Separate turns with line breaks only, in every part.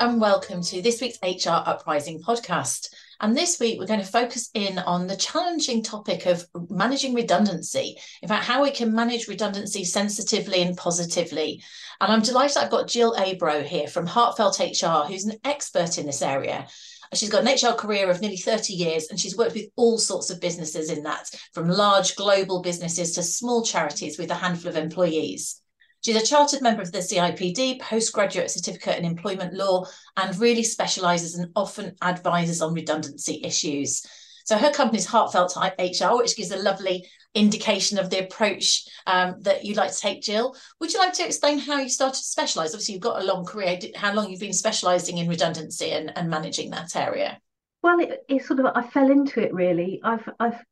And welcome to this week's HR Uprising podcast. And this week we're going to focus in on the challenging topic of managing redundancy. In fact, how we can manage redundancy sensitively and positively. And I'm delighted I've got Jill Aburrow here from Heartfelt HR, who's an expert in this area. She's got an HR career of nearly 30 years and she's worked with all sorts of businesses in that, from large global businesses to small charities with a handful of employees. She's a chartered member of the CIPD, postgraduate certificate in employment law, and really specialises and often advises on redundancy issues. So her company's Heartfelt HR, which gives a lovely indication of the approach um, that you'd like to take, Jill. Would you like to explain how you started to specialise? Obviously, you've got a long career. How long you've been specialising in redundancy and, and managing that area?
Well, it, it sort of I fell into it really. I've I've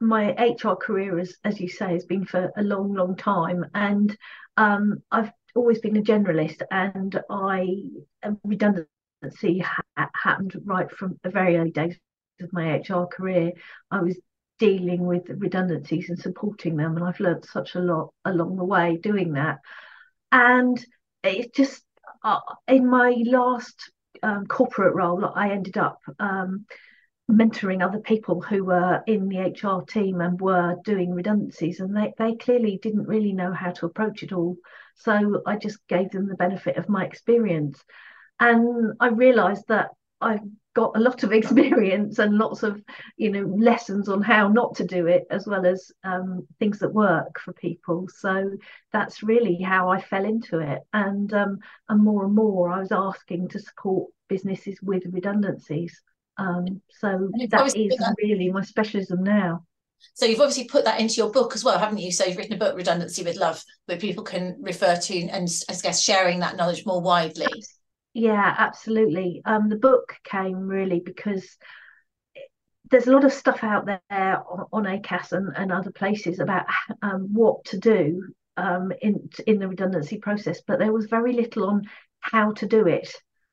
my HR career, as as you say, has been for a long, long time, and um, I've always been a generalist, and I redundancy ha- happened right from the very early days of my HR career. I was dealing with redundancies and supporting them, and I've learned such a lot along the way doing that. And it just uh, in my last um, corporate role, I ended up um, mentoring other people who were in the HR team and were doing redundancies, and they, they clearly didn't really know how to approach it all. So I just gave them the benefit of my experience. And I realized that I got a lot of experience and lots of you know lessons on how not to do it as well as um, things that work for people so that's really how i fell into it and um, and more and more i was asking to support businesses with redundancies um, so that is that, really my specialism now.
So you've obviously put that into your book as well, haven't you? So you've written a book, Redundancy with Love, where people can refer to and I guess sharing that knowledge more widely.
Yeah, absolutely. Um, the book came really because there's a lot of stuff out there on, on ACAS and, and other places about um, what to do um, in in the redundancy process, but there was very little on how to do it,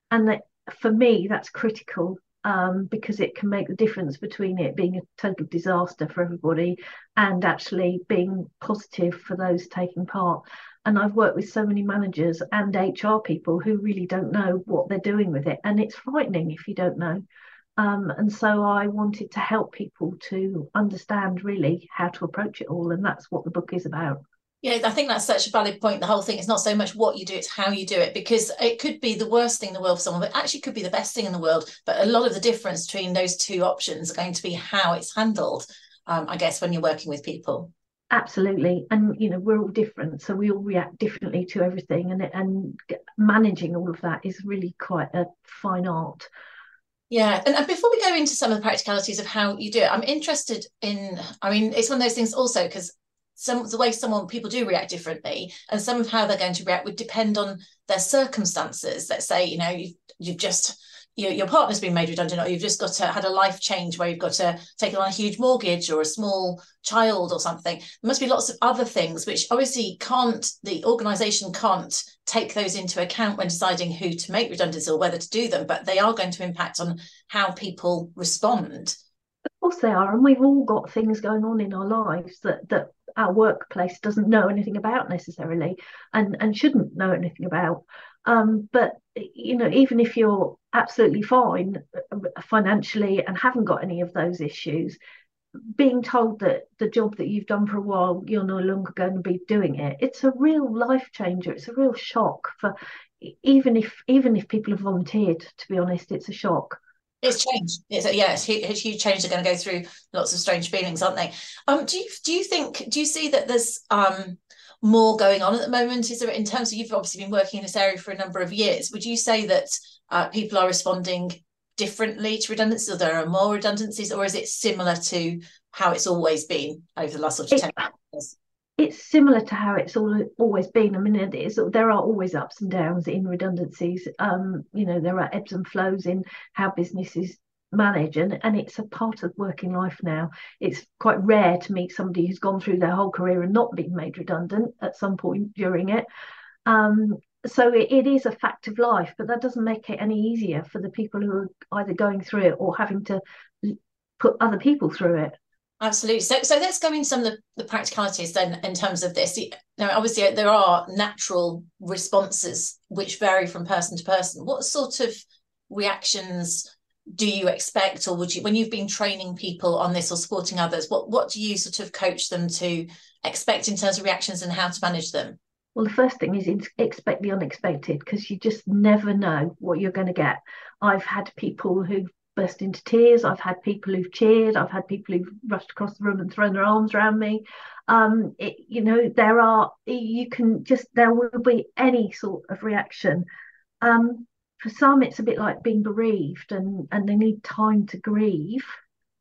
and that, for me that's critical um, because it can make the difference between it being a total disaster for everybody and actually being positive for those taking part. And I've worked with so many managers and HR people who really don't know what they're doing with it. And it's frightening if you don't know. Um, and so I wanted to help people to understand really how to approach it all. And that's what the book is about.
Yeah, I think that's such a valid point. The whole thing is not so much what you do, it's how you do it, because it could be the worst thing in the world for someone, but actually could be the best thing in the world. But a lot of the difference between those two options are going to be how it's handled, um, I guess, when you're working with people.
Absolutely, and you know we're all different, so we all react differently to everything, and and managing all of that is really quite a fine art.
Yeah, and, and before we go into some of the practicalities of how you do it, I'm interested in. I mean, it's one of those things also because some the way someone people do react differently and some of how they're going to react would depend on their circumstances. Let's say you know you've, you've just your, your partner's been made redundant or you've just got to had a life change where you've got to take on a huge mortgage or a small child or something. There must be lots of other things which obviously can't the organization can't take those into account when deciding who to make redundancy or whether to do them but they are going to impact on how people respond
course they are and we've all got things going on in our lives that that our workplace doesn't know anything about necessarily and and shouldn't know anything about. Um, but you know even if you're absolutely fine uh, financially and haven't got any of those issues being told that the job that you've done for a while you're no longer going to be doing it it's a real life changer it's a real shock for even if even if people have volunteered to be honest it's a shock
it's changed. It's yeah it's, it's huge change. They're going to go through lots of strange feelings aren't they? Um do you do you think do you see that there's um more going on at the moment? Is there in terms of you've obviously been working in this area for a number of years would you say that uh, people are responding differently to redundancies or there are more redundancies or is it similar to how it's always been over the last sort of 10 years
it's similar to how it's all, always been. I mean, there are always ups and downs in redundancies. Um, you know, there are ebbs and flows in how businesses manage, and, and it's a part of working life now. It's quite rare to meet somebody who's gone through their whole career and not been made redundant at some point during it. Um, so it, it is a fact of life, but that doesn't make it any easier for the people who are either going through it or having to put other people through it.
Absolutely. So, so let's go into some of the, the practicalities then in terms of this. Now, obviously, uh, there are natural responses which vary from person to person. What sort of reactions do you expect, or would you, when you've been training people on this or supporting others, what what do you sort of coach them to expect in terms of reactions and how to manage them?
Well, the first thing is expect the unexpected because you just never know what you're going to get. I've had people who've burst into tears. I've had people who've cheered. I've had people who've rushed across the room and thrown their arms around me. Um, it, you know, there are, you can just, there will be any sort of reaction. Um, for some, it's a bit like being bereaved and, and they need time to grieve.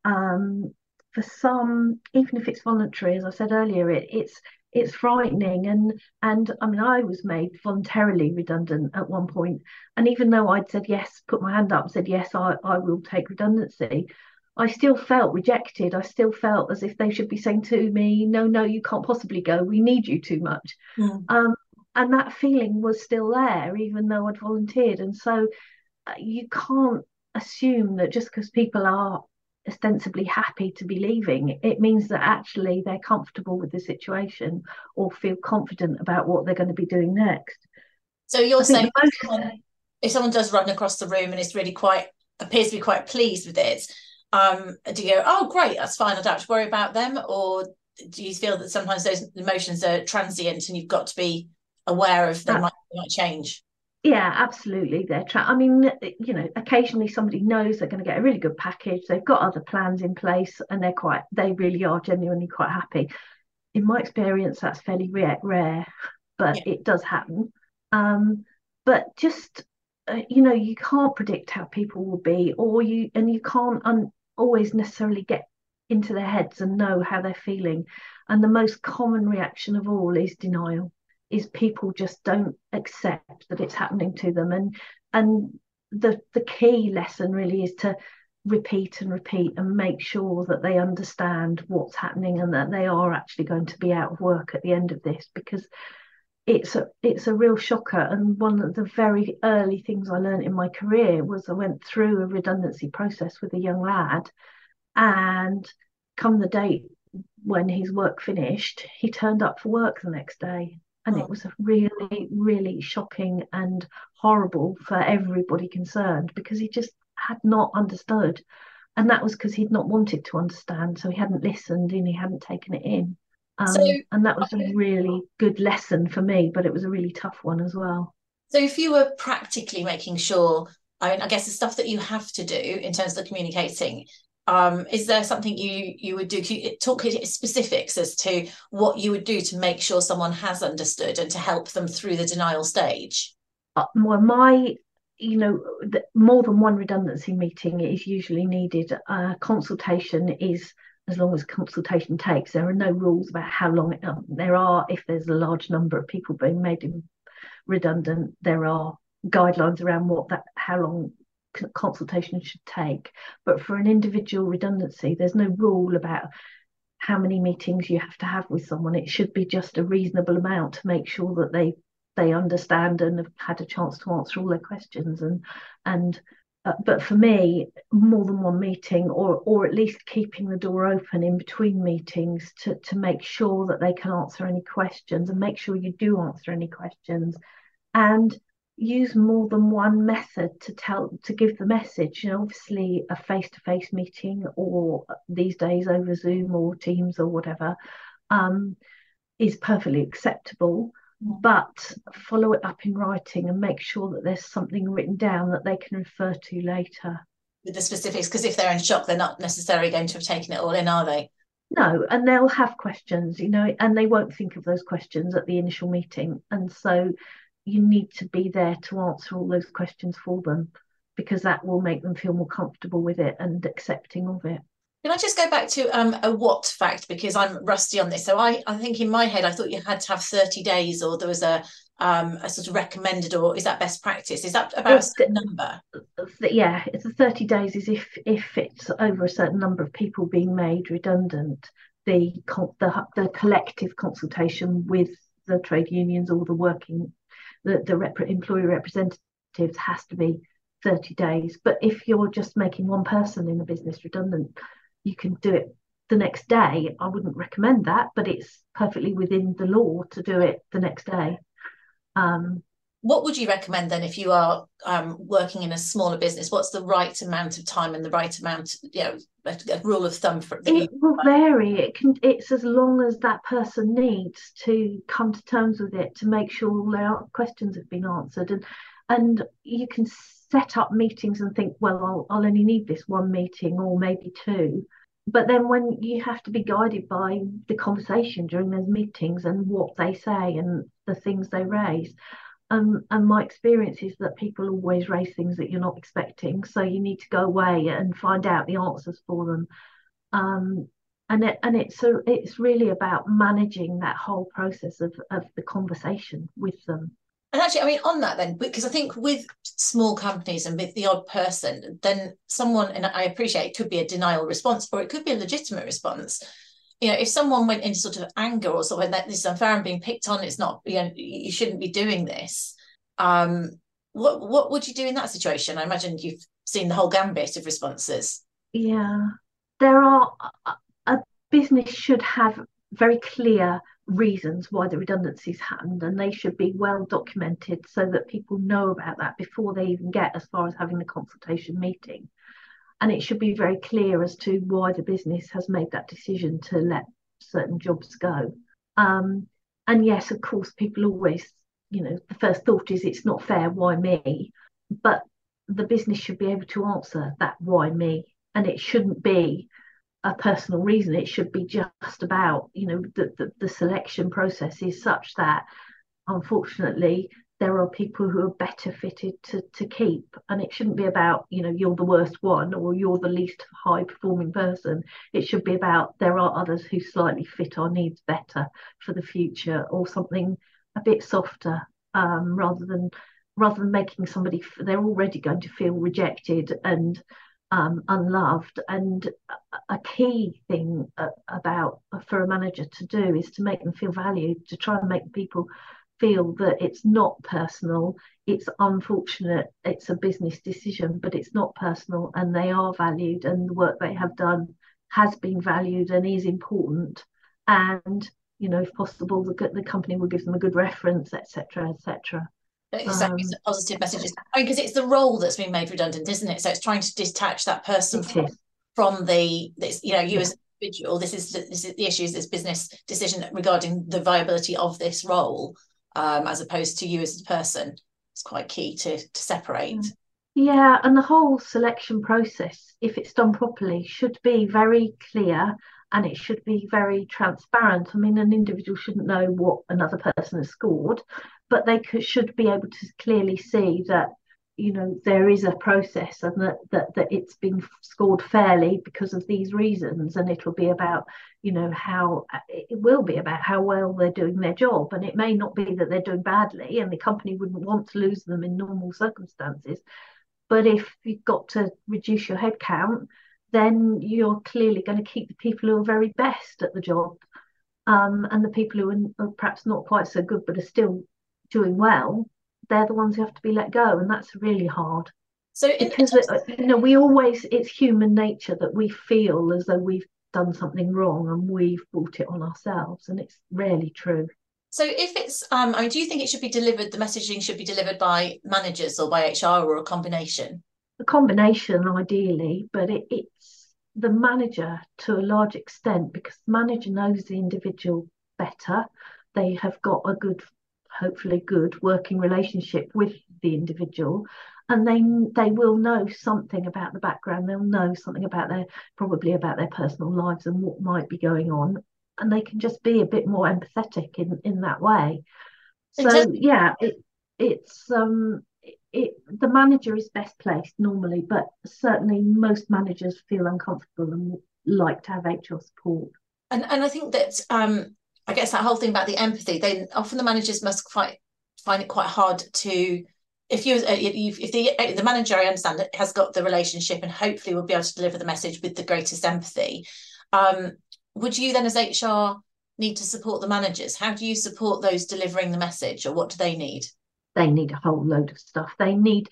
Um, for some, even if it's voluntary, as I said earlier, it, it's it's frightening. And and i mean i was made voluntarily redundant at one point. And even though i'd said yes put my hand up said yes i, I will take redundancy i still felt rejected. I still felt as if they should be saying to me no no you can't possibly go. We need you too much. Mm. um, and that feeling was still there even though i'd volunteered. And so uh, you can't assume that just because people are ostensibly happy to be leaving, it means that actually they're comfortable with the situation or feel confident about what they're going to be doing next.
So you're saying if, someone, if someone does run across the room and is really quite appears to be quite pleased with it, um, do you go, oh great, that's fine, I don't have to worry about them, or do you feel that sometimes those emotions are transient and you've got to be aware of they might, might change?
Yeah absolutely they're tra- i mean you know occasionally somebody knows they're going to get a really good package they've got other plans in place and they're quite they really are genuinely quite happy. In my experience that's fairly rare, rare but yeah. it does happen. Um, but just uh, you know you can't predict how people will be or you and you can't un- always necessarily get into their heads and know how they're feeling. And the most common reaction of all is denial is people just don't accept that it's happening to them. And and the the key lesson really is to repeat and repeat and make sure that they understand what's happening and that they are actually going to be out of work at the end of this because it's a it's a real shocker. And one of the very early things I learned in my career was I went through a redundancy process with a young lad and come the date when his work finished he turned up for work the next day and it was really really shocking and horrible for everybody concerned because he just had not understood. And that was because he'd not wanted to understand so he hadn't listened and he hadn't taken it in. Um, so, and that was a really good lesson for me but it was a really tough one as well.
So if you were practically making sure I mean, I guess the stuff that you have to do in terms of communicating um, is there something you you would do? Talk specifics as to what you would do to make sure someone has understood and to help them through the denial stage?
Uh, well my you know the, more than one redundancy meeting is usually needed. Uh, consultation is as long as consultation takes. There are no rules about how long um, there are if there's a large number of people being made redundant there are guidelines around what that how long consultation should take. But for an individual redundancy, there's no rule about how many meetings you have to have with someone. It should be just a reasonable amount to make sure that they they understand and have had a chance to answer all their questions and and uh, but for me more than one meeting or or at least keeping the door open in between meetings to to make sure that they can answer any questions and make sure you do answer any questions and use more than one method to tell to give the message. You know obviously a face-to-face meeting or these days over zoom or teams or whatever um, is perfectly acceptable. Mm. but follow it up in writing and make sure that there's something written down that they can refer to later.
With the specifics because if they're in shock they're not necessarily going to have taken it all in are they?
No and they'll have questions you know and they won't think of those questions at the initial meeting. And so you need to be there to answer all those questions for them because that will make them feel more comfortable with it and accepting of it.
Can I just go back to um, a what fact because I'm rusty on this. So I, I think in my head I thought you had to have 30 days or there was a um, a sort of recommended or is that best practice? Is that about it's, a number?
Yeah, it's a 30 days is if if it's over a certain number of people being made redundant, the the, the collective consultation with the trade unions or the working the, the rep- employee representatives has to be 30 days. But if you're just making one person in a business redundant, you can do it the next day. I wouldn't recommend that, but it's perfectly within the law to do it the next day. Um,
what would you recommend then if you are um, working in a smaller business? What's the right amount of time and the right amount, you know, a, a rule of thumb for
it? will vary. It can. It's as long as that person needs to come to terms with it to make sure all their questions have been answered, and and you can set up meetings and think, well, I'll, I'll only need this one meeting or maybe two. But then when you have to be guided by the conversation during those meetings and what they say and the things they raise, um, and my experience is that people always raise things that you're not expecting. So you need to go away and find out the answers for them. Um, and it, and it's a, it's really about managing that whole process of, of the conversation with them.
And actually, I mean, on that then, because I think with small companies and with the odd person, then someone, and I appreciate it could be a denial response or it could be a legitimate response you know, if someone went into sort of anger or something that this is unfair and being picked on, it's not, you know, you shouldn't be doing this. Um, what what would you do in that situation? I imagine you've seen the whole gambit of responses.
Yeah, there are a business should have very clear reasons why the redundancies happened, and they should be well documented so that people know about that before they even get as far as having the consultation meeting and it should be very clear as to why the business has made that decision to let certain jobs go. Um, and yes, of course, people always, you know, the first thought is it's not fair, why me? But the business should be able to answer that why me, and it shouldn't be a personal reason. It should be just about, you know, the, the, the selection process is such that unfortunately there are people who are better fitted to, to keep. And it shouldn't be about you know you're the worst one or you're the least high performing person. It should be about there are others who slightly fit our needs better for the future or something a bit softer um, rather than rather than making somebody they're already going to feel rejected and um, unloved. And a key thing about for a manager to do is to make them feel valued to try and make people feel that it's not personal. It's unfortunate it's a business decision but it's not personal and they are valued and the work they have done has been valued and is important. And you know if possible the, the company will give them a good reference etc etc
exactly um, positive messages I mean because it's the role that's been made redundant isn't it? So it's trying to detach that person from, from the this you know you yeah. as individual this is this is the issue is this business decision regarding the viability of this role um, as opposed to you as a person. It's quite key to to separate. Mm.
Yeah, and the whole selection process, if it's done properly, should be very clear and it should be very transparent. I mean, an individual shouldn't know what another person has scored, but they could, should be able to clearly see that you know there is a process and that that that it's been scored fairly because of these reasons. And it'll be about you know how it will be about how well they're doing their job. And it may not be that they're doing badly and the company wouldn't want to lose them in normal circumstances. But if you've got to reduce your headcount then you're clearly going to keep the people who are very best at the job um, and the people who are perhaps not quite so good but are still doing well they're the ones who have to be let go and that's really hard so because it, you know we always it's human nature that we feel as though we've done something wrong and we've brought it on ourselves and it's rarely true
So if it's, um, I mean, do you think it should be delivered, the messaging should be delivered by managers or by HR or a combination?
A combination, ideally, but it, it's the manager to a large extent because the manager knows the individual better. They have got a good, hopefully good working relationship with the individual. And they they will know something about the background. They'll know something about their probably about their personal lives and what might be going on. And they can just be a bit more empathetic in in that way. So yeah it, it's um it the manager is best placed normally but certainly most managers feel uncomfortable and like to have hr support.
And and i think that um i guess that whole thing about the empathy then often the managers must quite find it quite hard to if you if the the manager I understand it has got the relationship and hopefully will be able to deliver the message with the greatest empathy, um, would you then as HR need to support the managers? How do you support those delivering the message, or what do they need?
They need a whole load of stuff. They need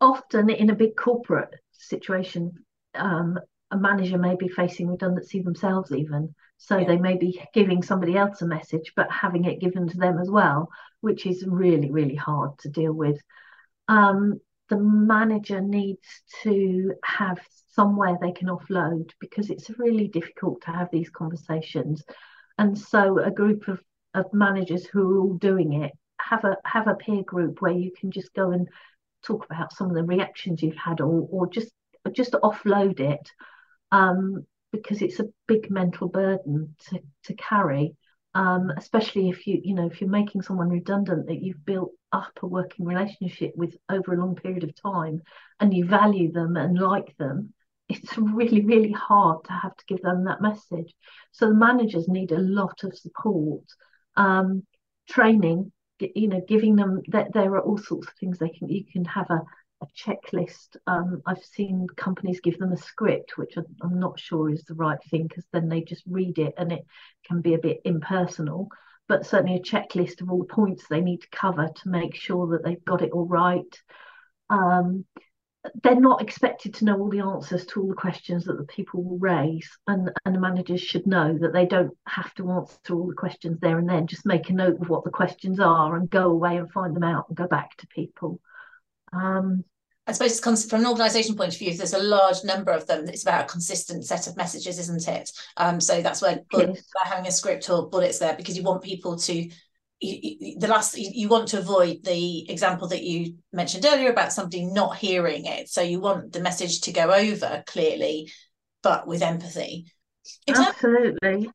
often in a big corporate situation, um, a manager may be facing redundancy themselves even. So yeah. they may be giving somebody else a message, but having it given to them as well, which is really, really hard to deal with um, the manager needs to have somewhere they can offload because it's really difficult to have these conversations. And so a group of, of managers who are all doing it have a have a peer group where you can just go and talk about some of the reactions you've had or or just just offload it um, because it's a big mental burden to, to carry. Um, especially if you you know if you're making someone redundant that you've built up a working relationship with over a long period of time and you value them and like them it's really really hard to have to give them that message. So the managers need a lot of support um, training you know giving them that there are all sorts of things they can you can have a a checklist. Um, I've seen companies give them a script, which I'm not sure is the right thing because then they just read it and it can be a bit impersonal. But certainly a checklist of all the points they need to cover to make sure that they've got it all right. Um, they're not expected to know all the answers to all the questions that the people will raise, and, and the managers should know that they don't have to answer all the questions there and then. Just make a note of what the questions are and go away and find them out and go back to people.
Um, I suppose it's from an organisation point of view, if there's a large number of them, it's about a consistent set of messages, isn't it? Um, so that's where having a script or bullets there because you want people to. You, the last you, you want to avoid the example that you mentioned earlier about somebody not hearing it. So you want the message to go over clearly, but with empathy.
Absolutely.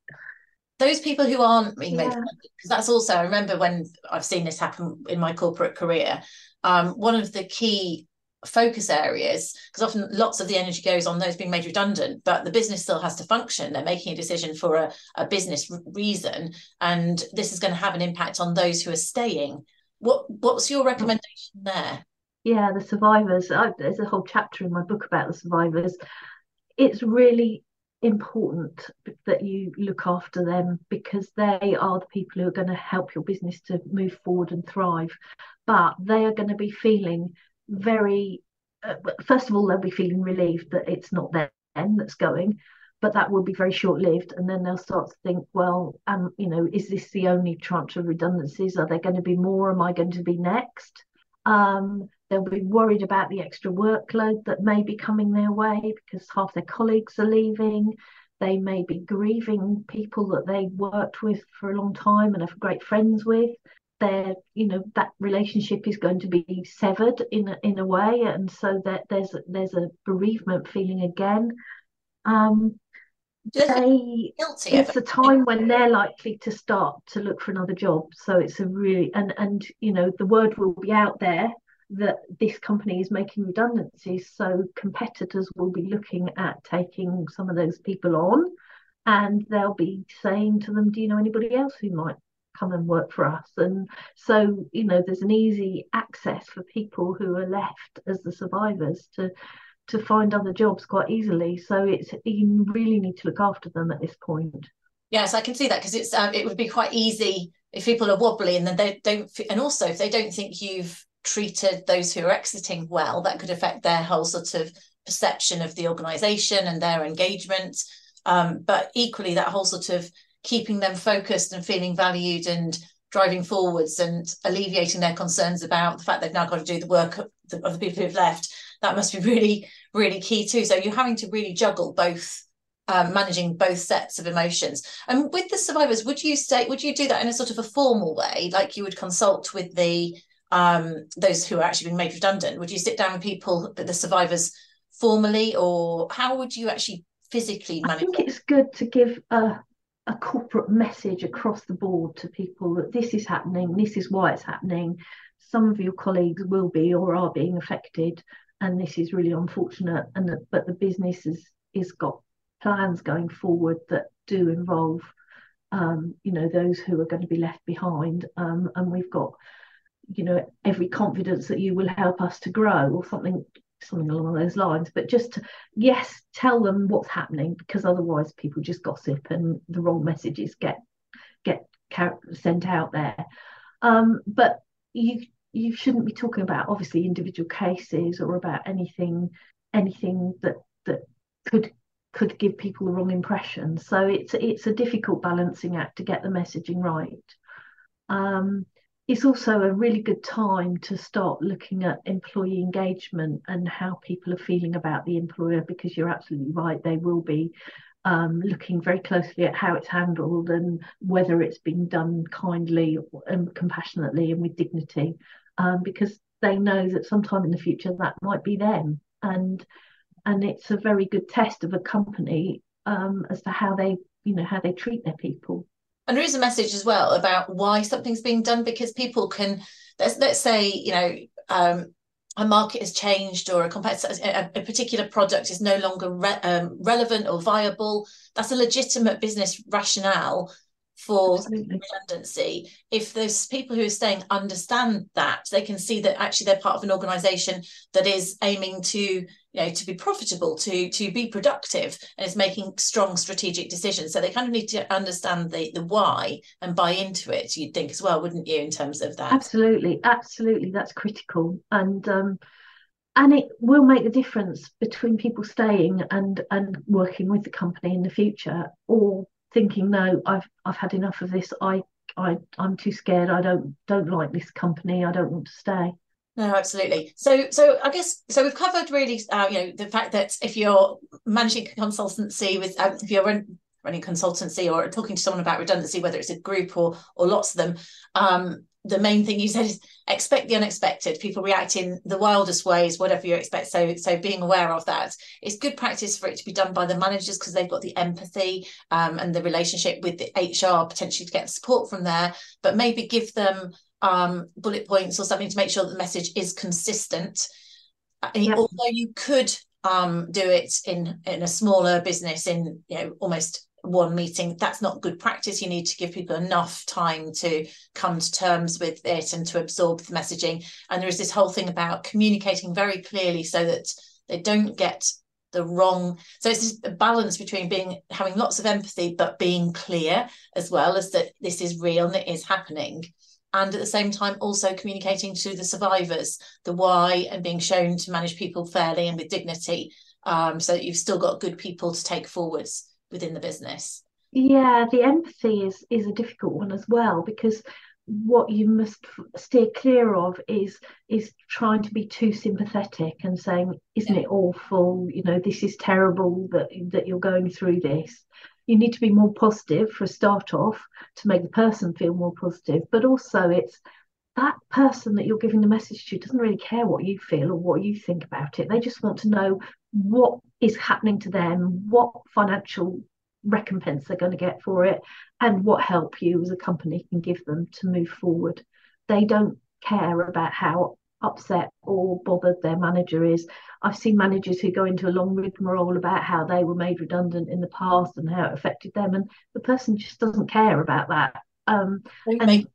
Those people who aren't being made because that's also I remember when I've seen this happen in my corporate career um, one of the key focus areas because often lots of the energy goes on those being made redundant but the business still has to function. They're making a decision for a, a business reason and this is going to have an impact on those who are staying. What what's your recommendation there?
Yeah the survivors I, there's a whole chapter in my book about the survivors. It's really important that you look after them because they are the people who are going to help your business to move forward and thrive but they are going to be feeling very uh, first of all they'll be feeling relieved that it's not them that's going but that will be very short lived and then they'll start to think well um you know is this the only tranche of redundancies? Are there going to be more? Am i going to be next? Um they'll be worried about the extra workload that may be coming their way because half their colleagues are leaving. They may be grieving people that they worked with for a long time and are great friends with there you know that relationship is going to be severed in a, in a way. And so that there's there's a bereavement feeling again. Um they it's a time when they're likely to start to look for another job. So it's a really and and you know the word will be out there that this company is making redundancies. So competitors will be looking at taking some of those people on and they'll be saying to them do you know anybody else who might come and work for us. And so, you know, there's an easy access for people who are left as the survivors to to find other jobs quite easily. So it's you really need to look after them at this point.
Yes, I can see that because it's um, it would be quite easy if people are wobbly and then they don't, and also if they don't think you've treated those who are exiting well, that could affect their whole sort of perception of the organisation and their engagement. Um, but equally, that whole sort of keeping them focused and feeling valued and driving forwards and alleviating their concerns about the fact they've now got to do the work of the, of the people who've left. That must be really really key too. So you're having to really juggle both um, managing both sets of emotions. And with the survivors would you say would you do that in a sort of a formal way? Like you would consult with the um, those who are actually being made redundant. Would you sit down with people the survivors formally or how would you actually physically manage
I think it's good to give a a corporate message across the board to people that this is happening, this is why it's happening. Some of your colleagues will be or are being affected, and this is really unfortunate. And that, but the business is is got plans going forward that do involve, um, you know, those who are going to be left behind. Um, and we've got, you know, every confidence that you will help us to grow or something something along those lines but just yes tell them what's happening because otherwise people just gossip and the wrong messages get get sent out there. Um, but you you shouldn't be talking about obviously individual cases or about anything anything that that could could give people the wrong impression. So it's it's a difficult balancing act to get the messaging right. Um, it's also a really good time to start looking at employee engagement and how people are feeling about the employer because you're absolutely right they will be um, looking very closely at how it's handled and whether it's being done kindly and compassionately and with dignity um, because they know that sometime in the future that might be them. And and it's a very good test of a company um, as to how they you know how they treat their people
and there is a message as well about why something's being done because people can let's let's say you know um, a market has changed or a competitor a, a particular product is no longer re- um, relevant or viable that's a legitimate business rationale for Absolutely. redundancy if those people who are staying understand that they can see that actually they're part of an organization that is aiming to you know to be profitable to to be productive and is making strong strategic decisions. So they kind of need to understand the the why and buy into it you'd think as well wouldn't you in terms of that?
Absolutely absolutely that's critical. And um and it will make the difference between people staying and and working with the company in the future or thinking no i've i've had enough of this. I i i'm too scared. I don't don't like this company. I don't want to stay
no absolutely. So so i guess so we've covered really uh, you know the fact that if you're managing consultancy with um, if you're run, running consultancy or talking to someone about redundancy whether it's a group or or lots of them um the main thing you said is expect the unexpected people react in the wildest ways whatever you expect. So so being aware of that. It's good practice for it to be done by the managers because they've got the empathy um, and the relationship with the hr potentially to get support from there but maybe give them um, bullet points or something to make sure that the message is consistent. Yeah. although you could um, do it in in a smaller business in you know almost one meeting that's not good practice. You need to give people enough time to come to terms with it and to absorb the messaging. And there is this whole thing about communicating very clearly so that they don't get the wrong so it's a balance between being having lots of empathy but being clear as well as that this is real and it is happening and at the same time also communicating to the survivors the why and being shown to manage people fairly and with dignity um, so that you've still got good people to take forwards within the business.
Yeah the empathy is is a difficult one as well because what you must steer clear of is is trying to be too sympathetic and saying isn't yeah. it awful? You know this is terrible that that you're going through this you need to be more positive for a start off to make the person feel more positive but also it's that person that you're giving the message to doesn't really care what you feel or what you think about it they just want to know what is happening to them, what financial recompense they're going to get for it, and what help you as a company can give them to move forward. They don't care about how upset or bothered their manager is. I've seen managers who go into a long rigmarole about how they were made redundant in the past and how it affected them, and the person just doesn't care about that. Um, I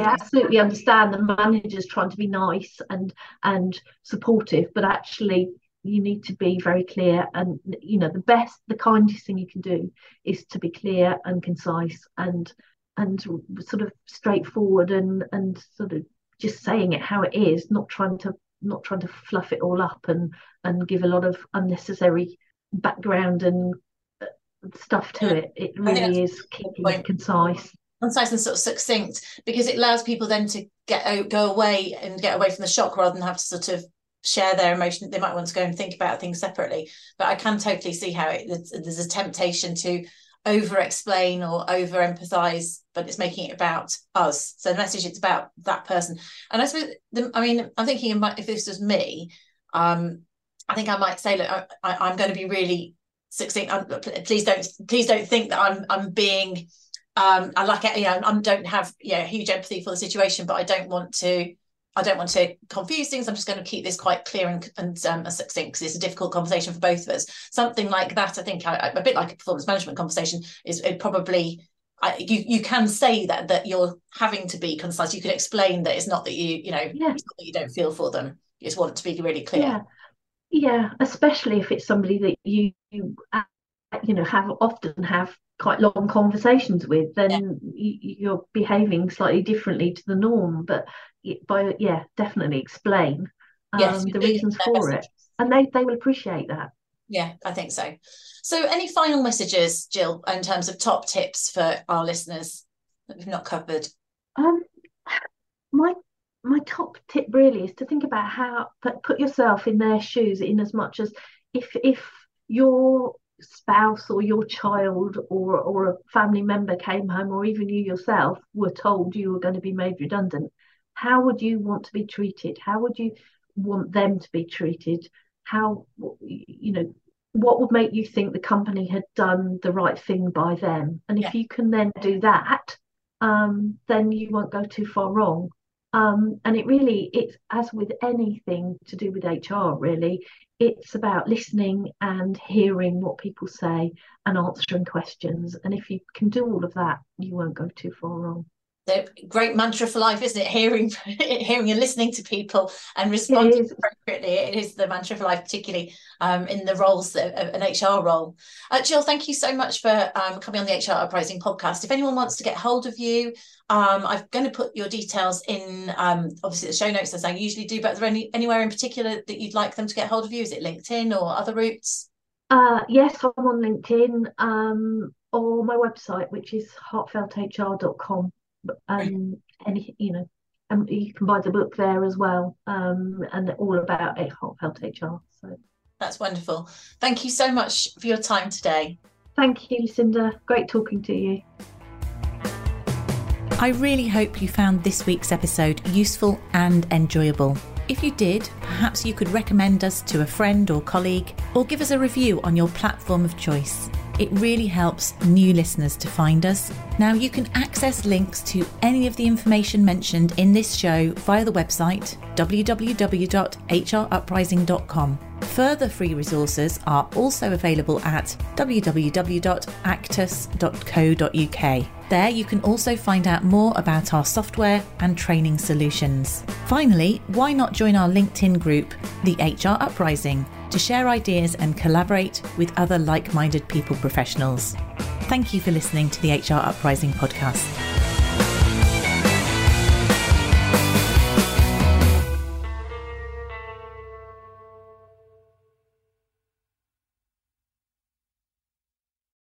absolutely understand the managers trying to be nice and and supportive, but actually you need to be very clear and you know the best the kindest thing you can do is to be clear and concise and and sort of straightforward and and sort of just saying it how it is not trying to not trying to fluff it all up and and give a lot of unnecessary background and uh, stuff to it. It really is keeping it concise.
Concise and sort of succinct because it allows people then to get out, go away and get away from the shock rather than have to sort of share their emotion. They might want to go and think about things separately. But i can totally see how it, there's a temptation to over explain or over empathize but it's making it about us. So the message it's about that person. And i suppose the, i mean i'm thinking if this was me um i think i might say look I, i'm going to be really succinct. I'm, please don't please don't think that i'm i'm being um i like it you know i don't have yeah huge empathy for the situation but i don't want to I don't want to confuse things. I'm just going to keep this quite clear and, and um, succinct because it's a difficult conversation for both of us. Something like that, I think, I, a bit like a performance management conversation, is it probably I, you you can say that that you're having to be concise. You can explain that it's not that you you know yeah. that you don't feel for them. You just want it to be really clear.
Yeah, yeah. Especially if it's somebody that you you, uh, you know have often have quite long conversations with, then yeah. you, are behaving slightly differently to the norm. But by yeah, definitely explain um, yes, the reasons for it, and they they will appreciate that.
Yeah, I think so. So, any final messages, Jill, in terms of top tips for our listeners that we've not covered?
Um, my my top tip really is to think about how put, put yourself in their shoes in as much as if if your spouse or your child or or a family member came home or even you yourself were told you were going to be made redundant how would you want to be treated? How would you want them to be treated? How you know what would make you think the company had done the right thing by them? And if you can then do that um, then you won't go too far wrong um, and it really it's as with anything to do with hr really it's about listening and hearing what people say and answering questions. And if you can do all of that you won't go too far wrong
the great mantra for life, isn't it? Hearing, hearing and listening to people and responding appropriately. It is the mantra for life, particularly um, in the roles that an HR role. Uh, Jill, thank you so much for um, coming on the HR Uprising podcast. If anyone wants to get hold of you, um, I'm going to put your details in, um, obviously the show notes as I usually do. But are there any anywhere in particular that you'd like them to get hold of you? Is it LinkedIn or other routes?
Uh, yes, I'm on LinkedIn um, or my website, which is heartfelthr.com um, and you know, and you can buy the book there as well, um, and all about a heartfelt HR. So
that's wonderful. Thank you so much for your time today.
Thank you, Lucinda. Great talking to you.
I really hope you found this week's episode useful and enjoyable. If you did, perhaps you could recommend us to a friend or colleague, or give us a review on your platform of choice. It really helps new listeners to find us. Now, you can access links to any of the information mentioned in this show via the website www.hruprising.com. Further free resources are also available at www.actus.co.uk. There you can also find out more about our software and training solutions. Finally, why not join our LinkedIn group, the HR Uprising? To share ideas and collaborate with other like minded people professionals. Thank you for listening to the HR Uprising podcast.